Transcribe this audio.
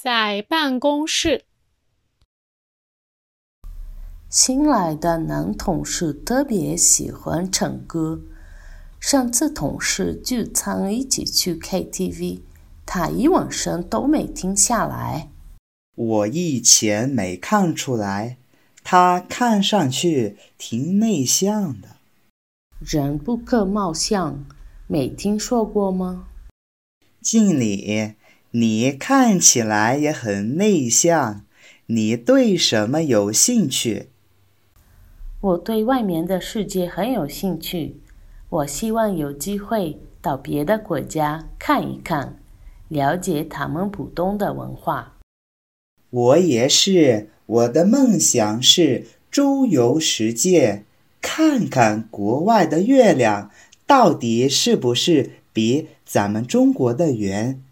在办公室，新来的男同事特别喜欢唱歌。上次同事聚餐一起去 KTV，他一晚上都没停下来。我以前没看出来，他看上去挺内向的。人不可貌相，没听说过吗？经理。你看起来也很内向，你对什么有兴趣？我对外面的世界很有兴趣，我希望有机会到别的国家看一看，了解他们普通的文化。我也是，我的梦想是周游世界，看看国外的月亮到底是不是比咱们中国的圆。